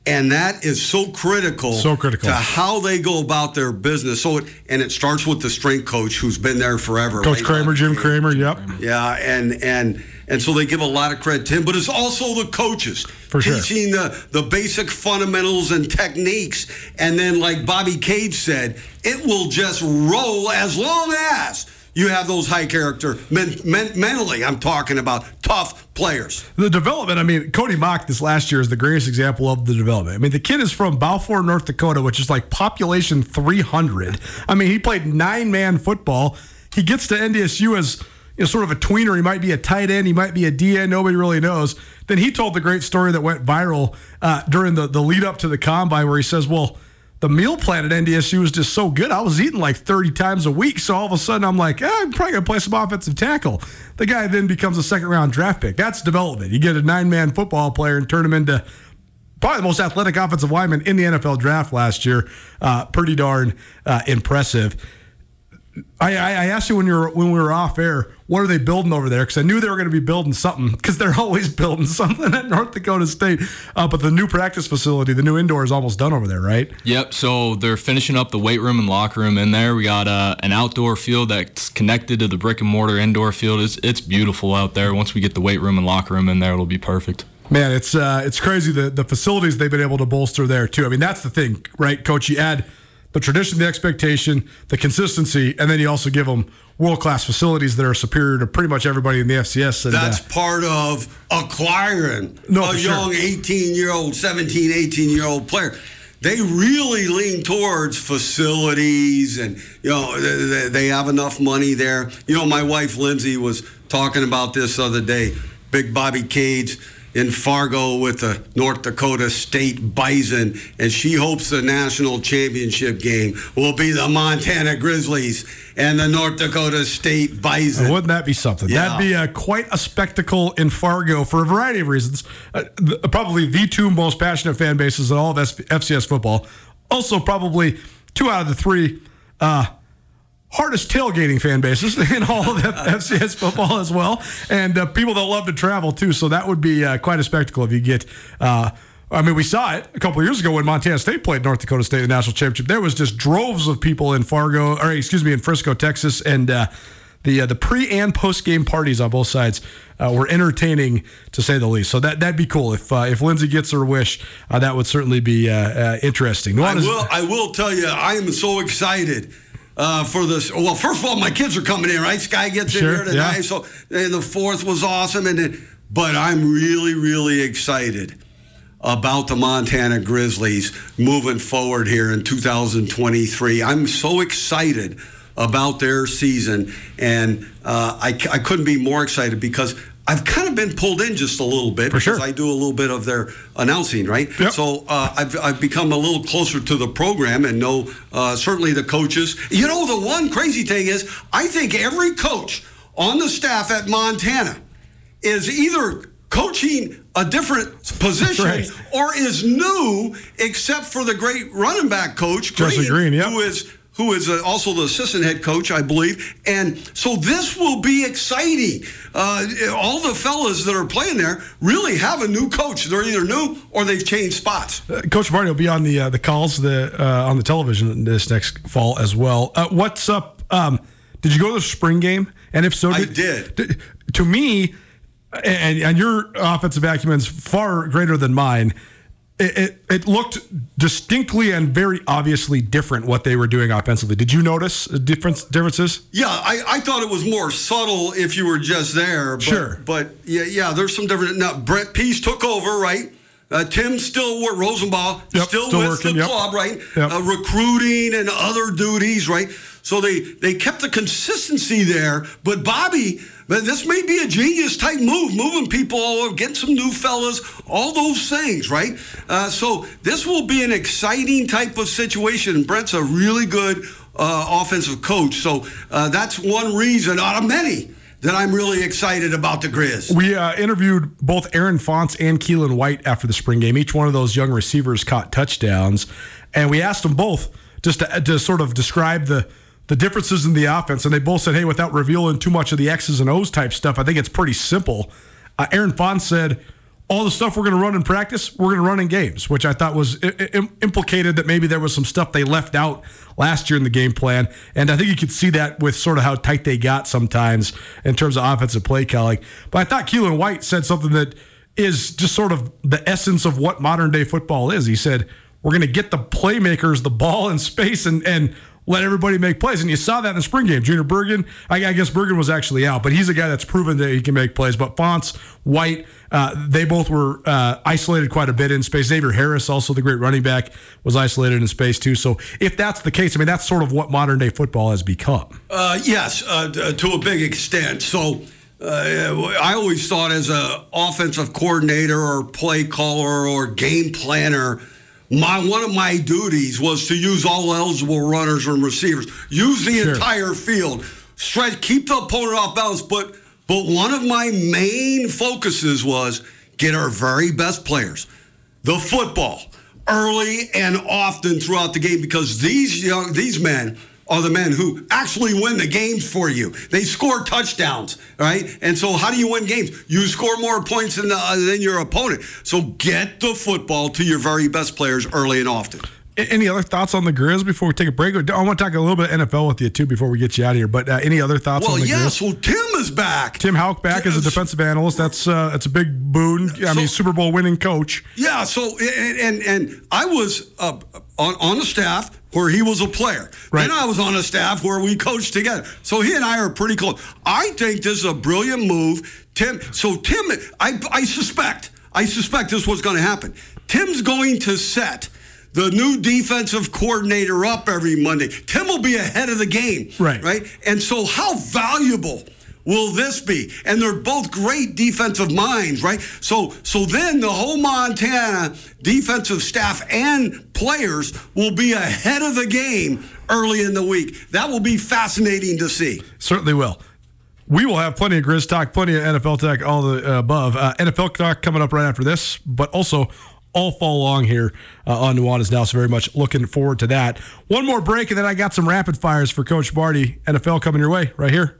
[SPEAKER 3] And that is so critical,
[SPEAKER 2] so critical
[SPEAKER 3] to how they go about their business. So, it, and it starts with the strength coach who's been there forever.
[SPEAKER 2] Coach Kramer, Jim Kramer, yep.
[SPEAKER 3] Yeah, and and and so they give a lot of credit to him, but it's also the coaches
[SPEAKER 2] For sure.
[SPEAKER 3] teaching the the basic fundamentals and techniques. And then, like Bobby Cade said, it will just roll as long as you have those high character men, men, mentally. I'm talking about tough players.
[SPEAKER 2] The development, I mean, Cody Mauch this last year is the greatest example of the development. I mean, the kid is from Balfour, North Dakota, which is like population 300. I mean, he played nine man football. He gets to NDSU as you know, sort of a tweener. He might be a tight end. He might be a DN. Nobody really knows. Then he told the great story that went viral uh, during the, the lead up to the combine where he says, well, the meal plan at NDSU was just so good. I was eating like 30 times a week. So all of a sudden I'm like, eh, I'm probably going to play some offensive tackle. The guy then becomes a second round draft pick. That's development. You get a nine man football player and turn him into probably the most athletic offensive lineman in the NFL draft last year. Uh, pretty darn uh, impressive. I, I, asked you when you were when we were off air, what are they building over there? Because I knew they were going to be building something because they're [LAUGHS] always building something at North Dakota State. Uh, but the new practice facility, the new indoor, is almost done over there, right?
[SPEAKER 4] Yep. So they're finishing up the weight room and locker room in there. We got uh, an outdoor field that's connected to the brick and mortar indoor field. It's it's beautiful out there. Once we get the weight room and locker room in there, it'll be perfect.
[SPEAKER 2] Man, it's uh, it's crazy the the facilities they've been able to bolster there too. I mean, that's the thing, right, Coach? You add the tradition, the expectation, the consistency, and then you also give them world class facilities that are superior to pretty much everybody in the FCS. And,
[SPEAKER 3] That's
[SPEAKER 2] uh,
[SPEAKER 3] part of acquiring
[SPEAKER 2] No,
[SPEAKER 3] a
[SPEAKER 2] for sure.
[SPEAKER 3] young 18 year old, 17, 18 year old player. They really lean towards facilities and, you know, they, they have enough money there. You know, my wife Lindsay was talking about this the other day. Big Bobby Cade in Fargo with the North Dakota State Bison, and she hopes the national championship game will be the Montana Grizzlies and the North Dakota State Bison.
[SPEAKER 2] Wouldn't that be something?
[SPEAKER 3] Yeah.
[SPEAKER 2] That'd be uh, quite a spectacle in Fargo for a variety of reasons. Uh, the, probably the two most passionate fan bases in all of FCS football. Also, probably two out of the three uh, hardest tailgating fan bases [LAUGHS] in all of FCS [LAUGHS] football as well, and uh, people that love to travel too. So that would be uh, quite a spectacle if you get. Uh, I mean, we saw it a couple of years ago when Montana State played North Dakota State in the national championship. There was just droves of people in Fargo, or excuse me, in Frisco, Texas, and uh, the uh, the pre and post game parties on both sides uh, were entertaining to say the least. So that that'd be cool if uh, if Lindsay gets her wish. Uh, that would certainly be uh, interesting.
[SPEAKER 3] I will. I will tell you, I am so excited uh, for this. Well, first of all, my kids are coming in, right? Sky gets
[SPEAKER 2] Sure,
[SPEAKER 3] in here tonight,
[SPEAKER 2] yeah.
[SPEAKER 3] so and the fourth was awesome, and then, but I'm really, really excited about the Montana Grizzlies moving forward here in 2023. I'm so excited about their season, and uh, I, I couldn't be more excited because. I've kind of been pulled in just a little bit
[SPEAKER 2] For
[SPEAKER 3] because
[SPEAKER 2] sure.
[SPEAKER 3] I do a little bit of their announcing, right?
[SPEAKER 2] Yep.
[SPEAKER 3] So uh, I've, I've become a little closer to the program and know uh, certainly the coaches. You know, the one crazy thing is, I think every coach on the staff at Montana is either coaching a different position
[SPEAKER 2] right.
[SPEAKER 3] or is new, except for the great running back coach,
[SPEAKER 2] Jesse Green, yep.
[SPEAKER 3] who is who is uh, also the assistant head coach, I believe. And so this will be exciting. Uh, all the fellas that are playing there really have a new coach. They're either new or they've changed spots.
[SPEAKER 2] Uh, Coach Marty will be on the uh, the calls the uh, on the television this next fall as well. Uh, what's up? Um, did you go to the spring game? And if so, did,
[SPEAKER 3] I did.
[SPEAKER 2] to me, and, and your offensive acumen is far greater than mine. It, it, it looked distinctly and very obviously different what they were doing offensively. Did you notice difference differences?
[SPEAKER 3] Yeah, I, I thought it was more subtle if you were just there. But,
[SPEAKER 2] Sure.
[SPEAKER 3] But yeah, yeah, there's some different. Now, Brent Pease took over, right? Uh, Tim still work. Rosenbach
[SPEAKER 2] Yep,
[SPEAKER 3] still,
[SPEAKER 2] still
[SPEAKER 3] with
[SPEAKER 2] working,
[SPEAKER 3] the
[SPEAKER 2] yep.
[SPEAKER 3] club, right?
[SPEAKER 2] Yep.
[SPEAKER 3] Uh, recruiting and other duties, right? So they they kept the consistency there. But Bobby, this may be a genius type move, moving people all over, getting some new fellas, all those things, right? Uh, so this will be an exciting type of situation. Brent's a really good uh, offensive coach. So uh, that's one reason out of many that I'm really excited about the Grizz.
[SPEAKER 2] We uh, interviewed both Aaron Fontes and Keelan White after the spring game. Each one of those young receivers caught touchdowns, and we asked them both just to, to sort of describe the the differences in the offense. And they both said, "Hey, without revealing too much of the X's and O's type stuff, I think it's pretty simple." Uh, Aaron Fontes said. All the stuff we're going to run in practice, we're going to run in games, which I thought was i- i- implicated that maybe there was some stuff they left out last year in the game plan. And I think you could see that with sort of how tight they got sometimes in terms of offensive play calling. But I thought Keelan White said something that is just sort of the essence of what modern day football is. He said, We're going to get the playmakers the ball in space and, and let everybody make plays. And you saw that in the spring game. Junior Bergen, I, guess Bergen was actually out, but he's a guy that's proven that he can make plays. But Fontes, White, uh, they both were uh, isolated quite a bit in space. Xavier Harris, also the great running back, was isolated in space too. So if that's the case, I mean, that's sort of what modern day football has become.
[SPEAKER 3] Uh, yes, uh, to a big extent. So uh, I always thought as a offensive coordinator or play caller or game planner, my one of my duties was to use all eligible runners and receivers, use the
[SPEAKER 2] Sure.
[SPEAKER 3] entire field, stretch, keep the opponent off balance. But but one of my main focuses was get our very best players the football early and often throughout the game because these young these men are the men who actually win the games for you. They score touchdowns, right? And so, how do you win games? You score more points than, uh, than your opponent. So, get the football to your very best players early and often.
[SPEAKER 2] Any other thoughts on the Grizz before we take a break? I want to talk a little bit of NFL with you too before we get you out of here. But uh, any other thoughts
[SPEAKER 3] Well,
[SPEAKER 2] on the
[SPEAKER 3] yes.
[SPEAKER 2] Grizz?
[SPEAKER 3] Well, Tim is back.
[SPEAKER 2] Tim Hauck back as a defensive analyst. That's uh, that's a big boon. I mean, Super Bowl winning coach.
[SPEAKER 3] Yeah, so and and, and I was uh, on on the staff where he was a player.
[SPEAKER 2] Right.
[SPEAKER 3] Then I was on a staff where we coached together. So he and I are pretty close. I think this is a brilliant move, Tim. So Tim, I I suspect I suspect this was going to happen. Tim's going to set. The new defensive coordinator up every Monday. Tim will be ahead of the game.
[SPEAKER 2] Right.
[SPEAKER 3] Right. And so, how valuable will this be? And they're both great defensive minds, right? So, so then the whole Montana defensive staff and players will be ahead of the game early in the week. That will be fascinating to see.
[SPEAKER 2] Certainly will. We will have plenty of Grizz talk, plenty of NFL talk, all the uh, above. Uh, NFL talk coming up right after this, but also all fall long here uh, on Nuanez now. So very much looking forward to that. One more break, and then I got some rapid fires for Coach Marty. NFL coming your way right here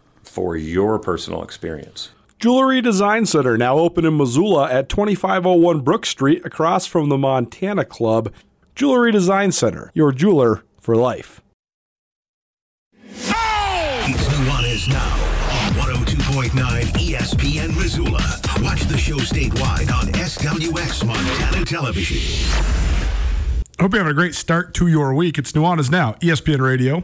[SPEAKER 7] for your personal experience.
[SPEAKER 6] Jewelry Design Center, now open in Missoula at 2501 Brook Street, across from the Montana Club. Jewelry Design Center, your jeweler for life.
[SPEAKER 1] It's Nuanez now on 102.9 ESPN Missoula. Watch the show statewide on SWX Montana Television.
[SPEAKER 2] Hope you're having a great start to your week. It's Nuanez Now, ESPN Radio,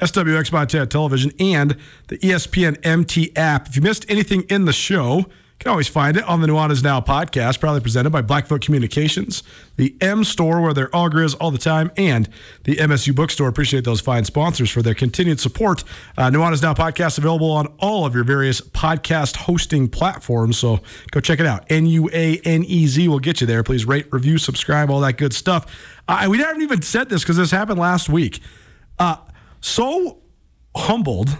[SPEAKER 2] SWX Montana Television, and the ESPN MT app. If you missed anything in the show, you can always find it on the Nuanez Now podcast, proudly presented by Blackfoot Communications, the M Store, where they're all grizz all the time, and the MSU Bookstore. Appreciate those fine sponsors for their continued support. Uh, Nuanez Now podcast available on all of your various podcast hosting platforms, so go check it out. N U A N E Z will get you there. Please rate, review, subscribe, all that good stuff. I, we haven't even said this because this happened last week. Uh, so humbled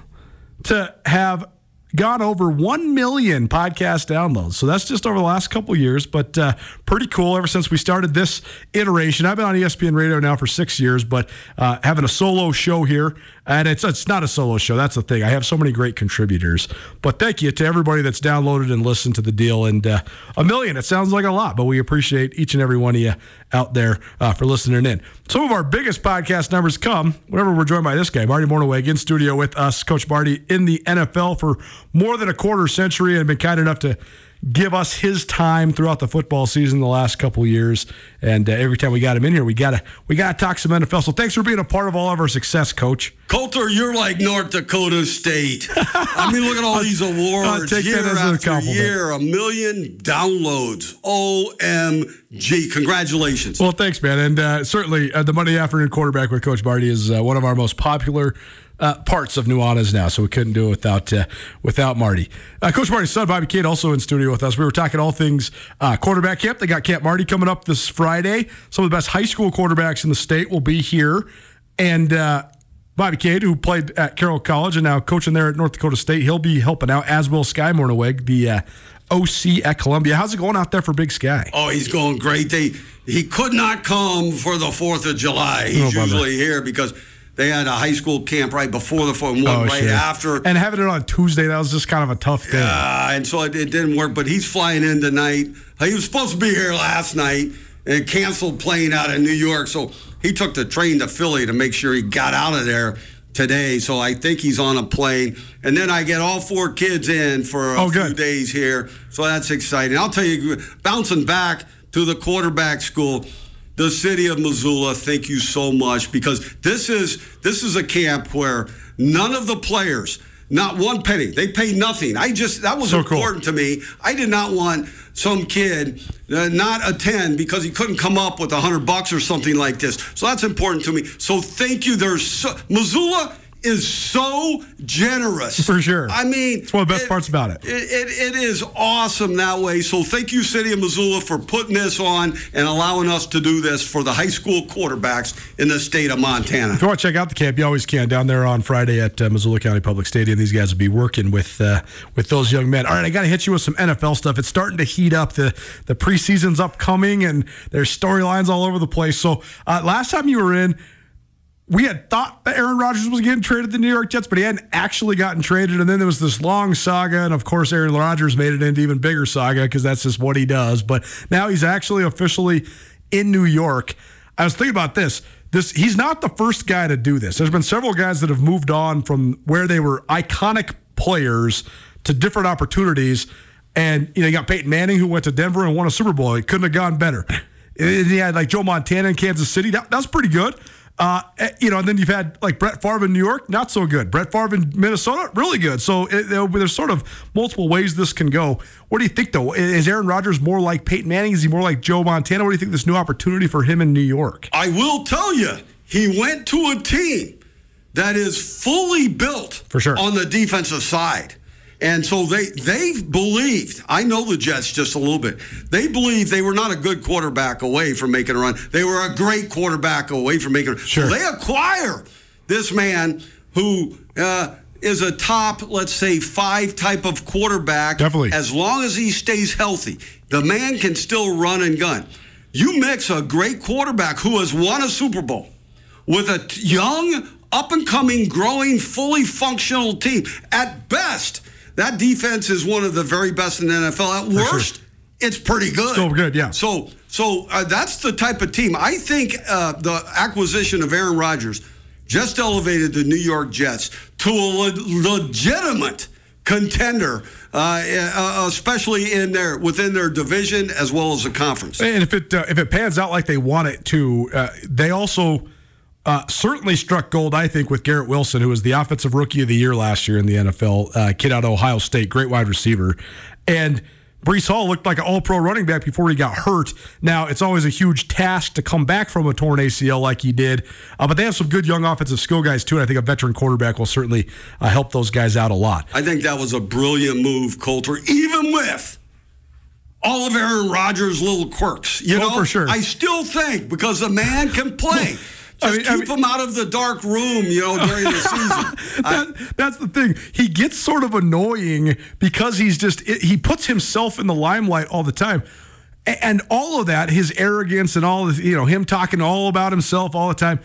[SPEAKER 2] to have gone over 1 million podcast downloads. So that's just over the last couple years, but uh, pretty cool ever since we started this iteration. I've been on ESPN Radio now for six years, but uh, having a solo show here, and it's it's not a solo show. That's the thing. I have so many great contributors. But thank you to everybody that's downloaded and listened to the deal. And uh, a million. It sounds like a lot, but we appreciate each and every one of you out there uh, for listening in. Some of our biggest podcast numbers come whenever we're joined by this guy, Marty Mornhinweg, in studio with us, Coach Marty, in the NFL for more than a quarter century, and been kind enough to give us his time throughout the football season the last couple years. And uh, every time we got him in here, we gotta we gotta talk some NFL. So thanks for being a part of all of our success, Coach.
[SPEAKER 3] Colter, you're like North Dakota State. I mean, look at all [LAUGHS] these awards year
[SPEAKER 2] a
[SPEAKER 3] after
[SPEAKER 2] compliment.
[SPEAKER 3] year, a million downloads. OMG! Congratulations.
[SPEAKER 2] Well, thanks, man. And uh, certainly, uh, the Monday afternoon quarterback with Coach Marty is uh, one of our most popular uh, parts of Nuanez now. So we couldn't do it without uh, without Marty. Uh, Coach Marty's son, Bobby Cade, also in studio with us. We were talking all things uh, quarterback camp. They got Camp Marty coming up this Friday. Some of the best high school quarterbacks in the state will be here, and. Uh, Bobby Cade, who played at Carroll College and now coaching there at North Dakota State, he'll be helping out, as will Sky Mornhinweg, the uh, OC at Columbia. How's it going out there for Big Sky?
[SPEAKER 3] Oh, he's going great. They he could not come for the Fourth of July. He's
[SPEAKER 2] Oh,
[SPEAKER 3] usually here because they had a high school camp right before the phone, one right
[SPEAKER 2] sure.
[SPEAKER 3] after.
[SPEAKER 2] And having it on Tuesday, that was just kind of a tough day.
[SPEAKER 3] Uh, and so it, it didn't work. But he's flying in tonight. He was supposed to be here last night and canceled plane out of New York. So he took the train to Philly to make sure he got out of there today. So I think he's on a plane. And then I get all four kids in for a
[SPEAKER 2] Oh,
[SPEAKER 3] few
[SPEAKER 2] good.
[SPEAKER 3] days here. So that's exciting. I'll tell you, bouncing back to the quarterback school. The city of Missoula, thank you so much because this is this is a camp where none of the players, not one penny, they pay nothing. I just that was
[SPEAKER 2] So cool.
[SPEAKER 3] important to me. I did not want some kid uh, not attend because he couldn't come up with a hundred bucks or something like this. So that's important to me. So thank you. There's so, Missoula is so generous
[SPEAKER 2] For sure.
[SPEAKER 3] I mean,
[SPEAKER 2] It's one of the best parts about it.
[SPEAKER 3] It, it. it is awesome that way. So thank you, City of Missoula, for putting this on and allowing us to do this for the high school quarterbacks in the state of Montana.
[SPEAKER 2] If you want to check out the camp, you always can down there on Friday at uh, Missoula County Public Stadium. These guys will be working with uh, with those young men. All right, I got to hit you with some NFL stuff. It's starting to heat up. the The preseason's upcoming, and there's storylines all over the place. So uh, last time you were in. We had thought that Aaron Rodgers was getting traded to the New York Jets, but he hadn't actually gotten traded. And then there was this long saga, and of course, Aaron Rodgers made it into even bigger saga because that's just what he does. But now he's actually officially in New York. I was thinking about this. This he's not the first guy to do this. There's been several guys that have moved on from where they were iconic players to different opportunities. And you know, you got Peyton Manning who went to Denver and won a Super Bowl. It couldn't have gone better. And he had like Joe Montana in Kansas City. That, that's pretty good. Uh, eh, you know, and then you've had like Brett Favre in New York, not so good. Brett Favre in Minnesota, really good. So it, it- there's sort of multiple ways this can go. What do you think, though? Is Aaron Rodgers more like Peyton Manning? Is he more like Joe Montana? What do you think this new opportunity for him in New York?
[SPEAKER 3] I will tell you, he went to a team that is fully built
[SPEAKER 2] For sure.
[SPEAKER 3] on the defensive side. And so they they believed, I know the Jets just a little bit. They believed they were not a good quarterback away from making a run. They were a great quarterback away from making a run.
[SPEAKER 2] Sure.
[SPEAKER 3] So they acquire this man who uh, is a top, let's say, five type of quarterback.
[SPEAKER 2] Definitely.
[SPEAKER 3] As long as he stays healthy. The man can still run and gun. You mix a great quarterback who has won a Super Bowl with a t- young, up and coming, growing, fully functional team. At best, that defense is one of the very best in the NFL. At worst, it's pretty good.
[SPEAKER 2] Still good, yeah.
[SPEAKER 3] So, so uh, that's the type of team. I think uh, the acquisition of Aaron Rodgers just elevated the New York Jets to a le- legitimate contender, uh, uh, especially in their within their division as well as the conference.
[SPEAKER 2] And if it uh, if it pans out like they want it to, uh, they also uh, certainly struck gold. I think with Garrett Wilson, who was the offensive rookie of the year last year in the NFL, uh, kid out of Ohio State, great wide receiver, and. Breece Hall looked like an all pro running back before he got hurt. Now, it's always a huge task to come back from a torn ACL like he did, uh, but they have some good young offensive skill guys too. And I think a veteran quarterback will certainly uh, help those guys out a lot.
[SPEAKER 3] I think that was a brilliant move, Colter, even with all of Aaron Rodgers' little quirks. You
[SPEAKER 2] Oh,
[SPEAKER 3] know,
[SPEAKER 2] for sure.
[SPEAKER 3] I still think because the man can play. [LAUGHS]
[SPEAKER 2] I
[SPEAKER 3] Just
[SPEAKER 2] mean- I
[SPEAKER 3] keep
[SPEAKER 2] mean-
[SPEAKER 3] him out of the dark room, you know, during the [LAUGHS] season. I-
[SPEAKER 2] that's the thing. He gets sort of annoying because he's just he puts himself in the limelight all the time. And all of that, his arrogance and all this, you know, him talking all about himself all the time,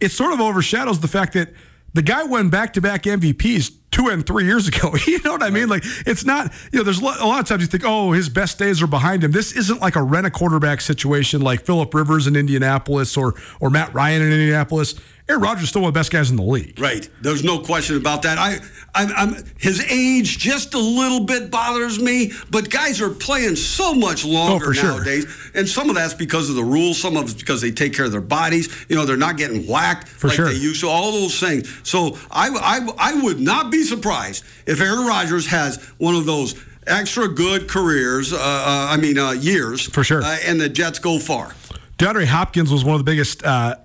[SPEAKER 2] it sort of overshadows the fact that the guy won back to back MVPs two and three years ago. [LAUGHS] You know what I mean? Like, it's not, you know, there's a lot a lot of times you think, oh, his best days are behind him. This isn't like a rent a quarterback situation like Philip Rivers in Indianapolis or, or Matt Ryan in Indianapolis. Aaron Rodgers is still one of the best guys in the league.
[SPEAKER 3] Right. There's no question about that. I, I'm, I'm, his age just a little bit bothers me, but guys are playing so much oh, longer
[SPEAKER 2] Oh, for sure.
[SPEAKER 3] nowadays, and some of that's because of the rules. Some of it's because they take care of their bodies. You know, they're not getting whacked
[SPEAKER 2] For
[SPEAKER 3] like
[SPEAKER 2] sure.
[SPEAKER 3] they used to. All those things. So I, I, I would not be surprised if Aaron Rodgers has one of those extra good careers. Uh, uh, I mean, uh, years
[SPEAKER 2] For sure.
[SPEAKER 3] uh, and the Jets go far.
[SPEAKER 2] DeAndre Hopkins was one of the biggest uh,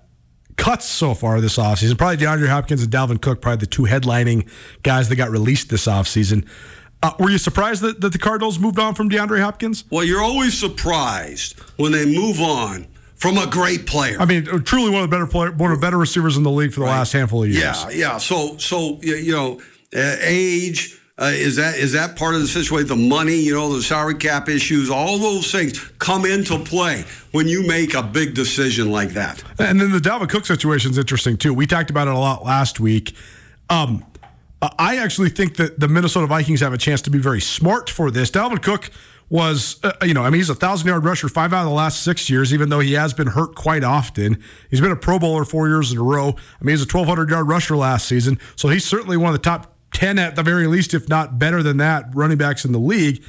[SPEAKER 2] cuts so far this offseason. Probably DeAndre Hopkins and Dalvin Cook, probably the two headlining guys that got released this offseason. Uh, were you surprised that, that the Cardinals moved on from DeAndre Hopkins?
[SPEAKER 3] Well, you're always surprised when they move on from a great player.
[SPEAKER 2] I mean, truly one of the better player, one of the better receivers in the league for the last handful of years.
[SPEAKER 3] Yeah, yeah. So, so you know, age uh, is that is that part of the situation? The money, you know, the salary cap issues, all those things come into play when you make a big decision like that.
[SPEAKER 2] And then the Dalvin Cook situation is interesting too. We talked about it a lot last week. Um, I actually think that the Minnesota Vikings have a chance to be very smart for this. Dalvin Cook was, uh, you know, I mean, he's a thousand yard rusher five out of the last six years, even though he has been hurt quite often. He's been a Pro Bowler four years in a row. I mean, he's a 1,200 yard rusher last season. So he's certainly one of the top 10 at the very least, if not better than that, running backs in the league.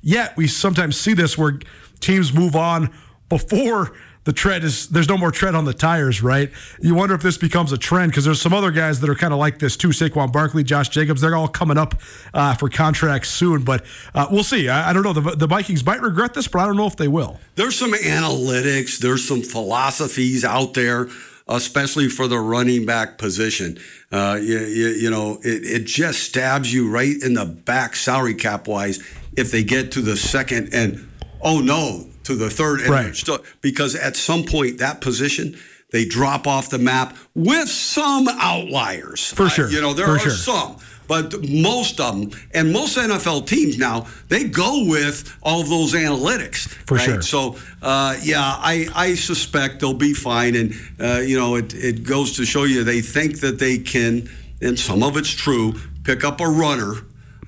[SPEAKER 2] Yet we sometimes see this where teams move on before the tread is there's no more tread on the tires, right? You wonder if this becomes a trend because there's some other guys that are kind of like this too. Saquon Barkley, Josh Jacobs, they're all coming up uh, for contracts soon, but uh, we'll see. I, I don't know. The, the Vikings might regret this, but I don't know if they will.
[SPEAKER 3] There's some analytics, there's some philosophies out there, especially for the running back position. Uh, you, you, you know, it, it just stabs you right in the back, salary cap wise, if they get to the second and oh no, to the third. And
[SPEAKER 2] Right.
[SPEAKER 3] Still, because at some point that position. They drop off the map with some outliers.
[SPEAKER 2] For sure.
[SPEAKER 3] you know, there
[SPEAKER 2] For
[SPEAKER 3] are
[SPEAKER 2] sure.
[SPEAKER 3] some, but most of them, and most NFL teams now, they go with all of those analytics.
[SPEAKER 2] For
[SPEAKER 3] right?
[SPEAKER 2] sure.
[SPEAKER 3] So, uh, yeah, I, I suspect they'll be fine. And, uh, you know, it, it goes to show you they think that they can, and some of it's true, pick up a runner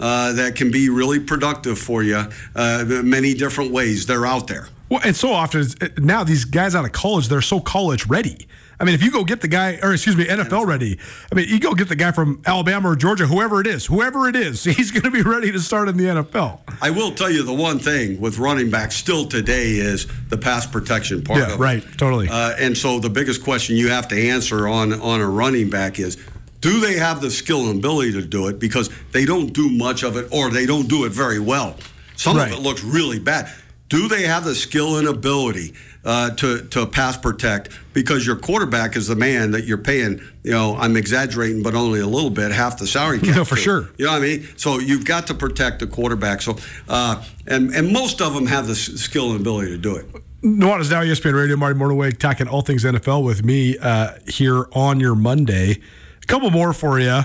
[SPEAKER 3] uh, that can be really productive for you uh, many different ways. They're out there.
[SPEAKER 2] Well, and so often now these guys out of college, they're so college ready. I mean, if you go get the guy, or excuse me, NFL ready. I mean, you go get the guy from Alabama or Georgia, whoever it is, whoever it is, [LAUGHS] he's going to be ready to start in the NFL.
[SPEAKER 3] I will tell you the one thing with running back still today is the pass protection part
[SPEAKER 2] Yeah,
[SPEAKER 3] of it.
[SPEAKER 2] right, totally.
[SPEAKER 3] Uh, and so the biggest question you have to answer on on a running back is do they have the skill and ability to do it because they don't do much of it or they don't do it very well. Some
[SPEAKER 2] Right.
[SPEAKER 3] of it looks really bad. Do they have the skill and ability uh, to to pass protect? Because your quarterback is the man that you're paying. You know, I'm exaggerating, but only a little bit, half the salary cap.
[SPEAKER 2] No, for
[SPEAKER 3] to.
[SPEAKER 2] sure.
[SPEAKER 3] You know what I mean? So you've got to protect the quarterback. So, uh, and and most of them have the skill and ability to do it.
[SPEAKER 2] Nuanez Now, E ESPN Radio, Marty Mornhinweg talking all things NFL with me uh, here on your Monday. A couple more for you.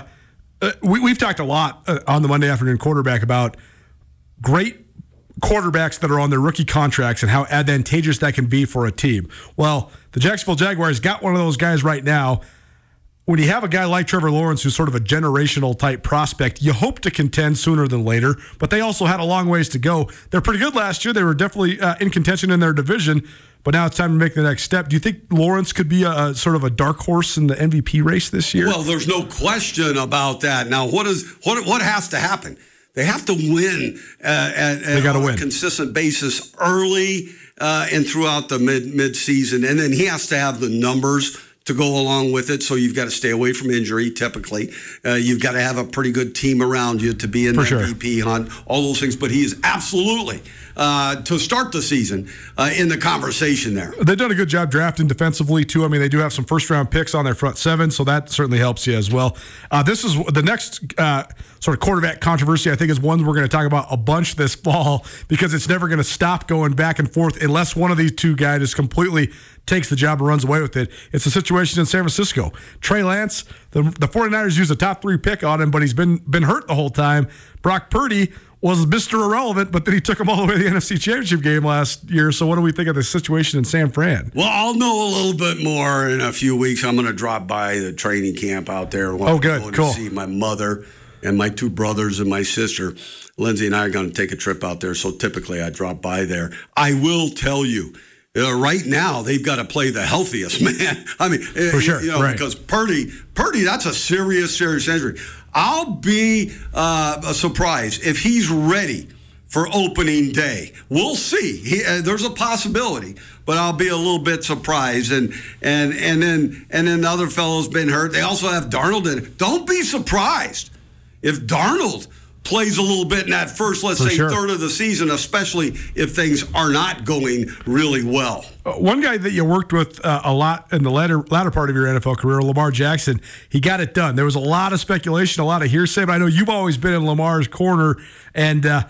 [SPEAKER 2] Uh, we, we've talked a lot uh, on the Monday afternoon quarterback about great quarterbacks that are on their rookie contracts and how advantageous that can be for a team. Well, the Jacksonville Jaguars got one of those guys right now. When you have a guy like Trevor Lawrence, who's sort of a generational type prospect, you hope to contend sooner than later. But they also had a long ways to go. They're pretty good last year. They were definitely uh, in contention in their division. But now it's time to make the next step. Do you think Lawrence could be a, a sort of a dark horse in the MVP race this year?
[SPEAKER 3] Well, there's no question about that. Now, what is what what has to happen? They have to win uh, at, at on
[SPEAKER 2] win.
[SPEAKER 3] a consistent basis early uh, and throughout the mid mid season, and then he has to have the numbers to go along with it. So you've got to stay away from injury. Typically, uh, you've got to have a pretty good team around you to be in the
[SPEAKER 2] sure.
[SPEAKER 3] MVP hunt. All those things, but he is absolutely uh, to start the season uh, in the conversation there.
[SPEAKER 2] They've done a good job drafting defensively too. I mean, they do have some first round picks on their front seven, so that certainly helps you as well. Uh, this is the next uh, sort of quarterback controversy. I think is one we're going to talk about a bunch this [LAUGHS] fall because it's never going to stop going back and forth unless one of these two guys is completely takes the job and runs away with it. It's a situation in San Francisco. Trey Lance, the, the 49ers used a top three pick on him, but he's been been hurt the whole time. Brock Purdy was Mr. Irrelevant, but then he took him all the way to the NFC Championship game last year. So what do we think of the situation in San Fran?
[SPEAKER 3] Well, I'll know a little bit more in a few weeks. I'm going to drop by the training camp out there.
[SPEAKER 2] Oh, good,
[SPEAKER 3] Going
[SPEAKER 2] cool.
[SPEAKER 3] To see my mother and my two brothers and my sister. Lindsay and I are going to take a trip out there. So typically I drop by there. I will tell you. Uh, right now, they've got to play the healthiest [LAUGHS] man. I mean,
[SPEAKER 2] For sure,
[SPEAKER 3] you know,
[SPEAKER 2] right.
[SPEAKER 3] because Purdy, Purdy, that's a serious, serious injury. I'll be uh, surprised if he's ready for opening day. We'll see. He, uh, there's a possibility, but I'll be a little bit surprised. And and and then and then the other fellow's been hurt. They also have Darnold in. it. Don't be surprised if Darnold plays a little bit in that first, let's
[SPEAKER 2] For
[SPEAKER 3] say,
[SPEAKER 2] sure.
[SPEAKER 3] third of the season, especially if things are not going really well.
[SPEAKER 2] Uh, One guy that you worked with uh, a lot in the latter latter part of your NFL career, Lamar Jackson, he got it done. There was a lot of speculation, a lot of hearsay, but I know you've always been in Lamar's corner, and uh,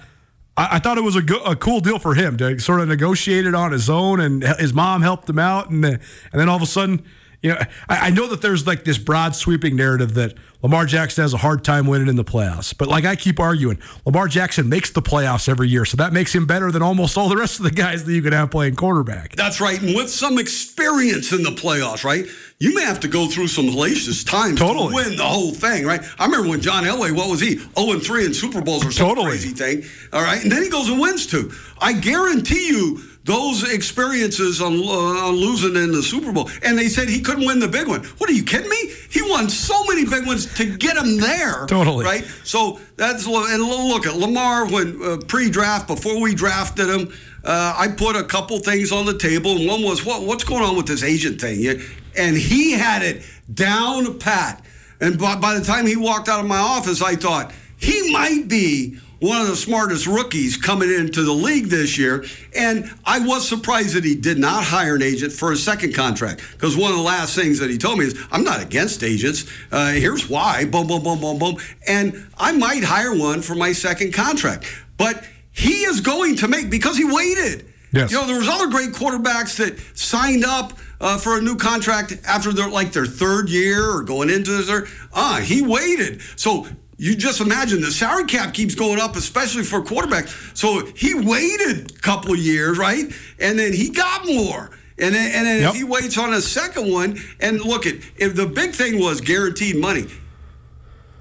[SPEAKER 2] I, I thought it was a, go- a cool deal for him to sort of negotiate it on his own, and his mom helped him out, and then, and then all of a sudden. You know, I, I know that there's like this broad sweeping narrative that Lamar Jackson has a hard time winning in the playoffs. But like I keep arguing, Lamar Jackson makes the playoffs every year. So that makes him better than almost all the rest of the guys that you could have playing quarterback.
[SPEAKER 3] That's right. And with some experience in the playoffs, right? You may have to go through some hellacious times
[SPEAKER 2] Totally.
[SPEAKER 3] to win the whole thing, right? I remember when John Elway, what was he? 0 and 3 in Super Bowls or some
[SPEAKER 2] Totally.
[SPEAKER 3] crazy thing. All right. And then he goes and wins two. I guarantee you those experiences on, uh, on losing in the Super Bowl. And they said he couldn't win the big one. What are you kidding me? He won so many big ones to get him there.
[SPEAKER 2] Totally.
[SPEAKER 3] Right? So that's and look at Lamar when uh, pre-draft before we drafted him. Uh, I put a couple things on the table, and one was what what's going on with this agent thing, and he had it down pat. And by, by the time he walked out of my office, I thought he might be one of the smartest rookies coming into the league this year. And I was surprised that he did not hire an agent for a second contract. Because one of the last things that he told me is, I'm not against agents. Uh, here's why. Boom, boom, boom, boom, boom. And I might hire one for my second contract. But he is going to make, because he waited.
[SPEAKER 2] Yes.
[SPEAKER 3] You know, there was other great quarterbacks that signed up uh, for a new contract after their like their third year or going into their ah he waited. So you just imagine the salary cap keeps going up, especially for quarterbacks. So he waited a couple of years, right? And then he got more. And then, and then
[SPEAKER 2] Yep.
[SPEAKER 3] if he waits on a second one, and look at if the big thing was guaranteed money,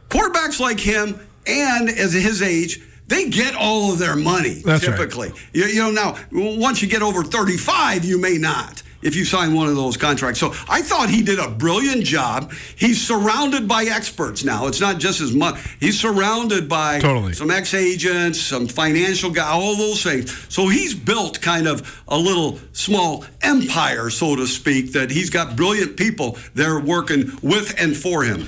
[SPEAKER 3] quarterbacks like him and as his age, they get all of their money
[SPEAKER 2] That's right.
[SPEAKER 3] typically. You, you know, now once you get over 35, you may not if you sign one of those contracts. So I thought he did a brilliant job. He's surrounded by experts now. It's not just his money. He's surrounded by
[SPEAKER 2] Totally.
[SPEAKER 3] some ex-agents, some financial guy, all those things. So he's built kind of a little small empire, so to speak, that he's got brilliant people there working with and for him.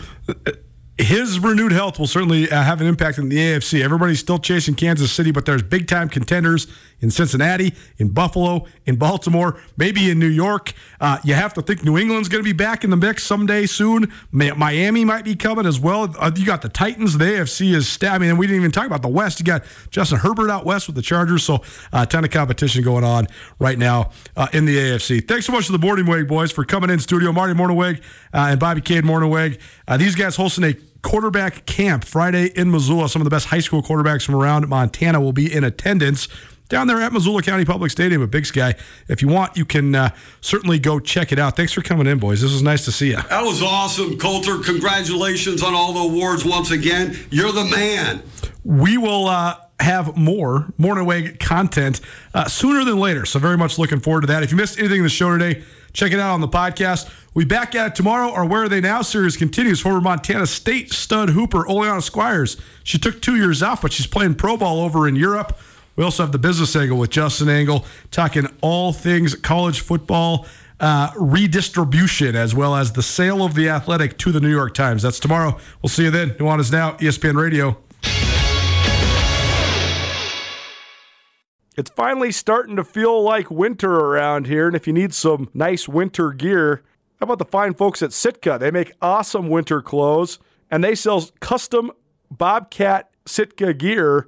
[SPEAKER 2] his renewed health will certainly uh, have an impact in the AFC. Everybody's still chasing Kansas City, but there's big time contenders in Cincinnati, in Buffalo, in Baltimore, maybe in New York. Uh, you have to think New England's going to be back in the mix someday soon. Miami might be coming as well. Uh, you got the Titans. The AFC is. Sta- I mean, we didn't even talk about the West. You got Justin Herbert out west with the Chargers, so a ton of competition going on right now uh, in the AFC. Thanks so much to the Mornhinweg boys for coming in studio. Marty Mornhinweg uh, and Bobby Cade Mornhinweg. Uh, these guys hosting a quarterback camp Friday in Missoula. Some of the best high school quarterbacks from around Montana will be in attendance down there at Missoula County Public Stadium at Big Sky. If you want, you can uh, certainly go check it out. Thanks for coming in, boys. This was nice to see you.
[SPEAKER 3] That was awesome, Colter. Congratulations on all the awards once again. You're the man.
[SPEAKER 2] We will uh, have more Mornhinweg content uh, sooner than later. So very much looking forward to that. If you missed anything in the show today, check it out on the podcast. We back at it tomorrow. Our Where Are They Now series continues. Former Montana State stud hooper Oleana Squires. She took two years off, but she's playing pro ball over in Europe. We also have the business angle with Justin Angle, talking all things college football uh, redistribution, as well as the sale of the athletic to the New York Times. That's tomorrow. We'll see you then. Nuanez Now, ESPN Radio.
[SPEAKER 6] It's finally starting to feel like winter around here, and if you need some nice winter gear, how about the fine folks at Sitka? They make awesome winter clothes, and they sell custom Bobcat Sitka gear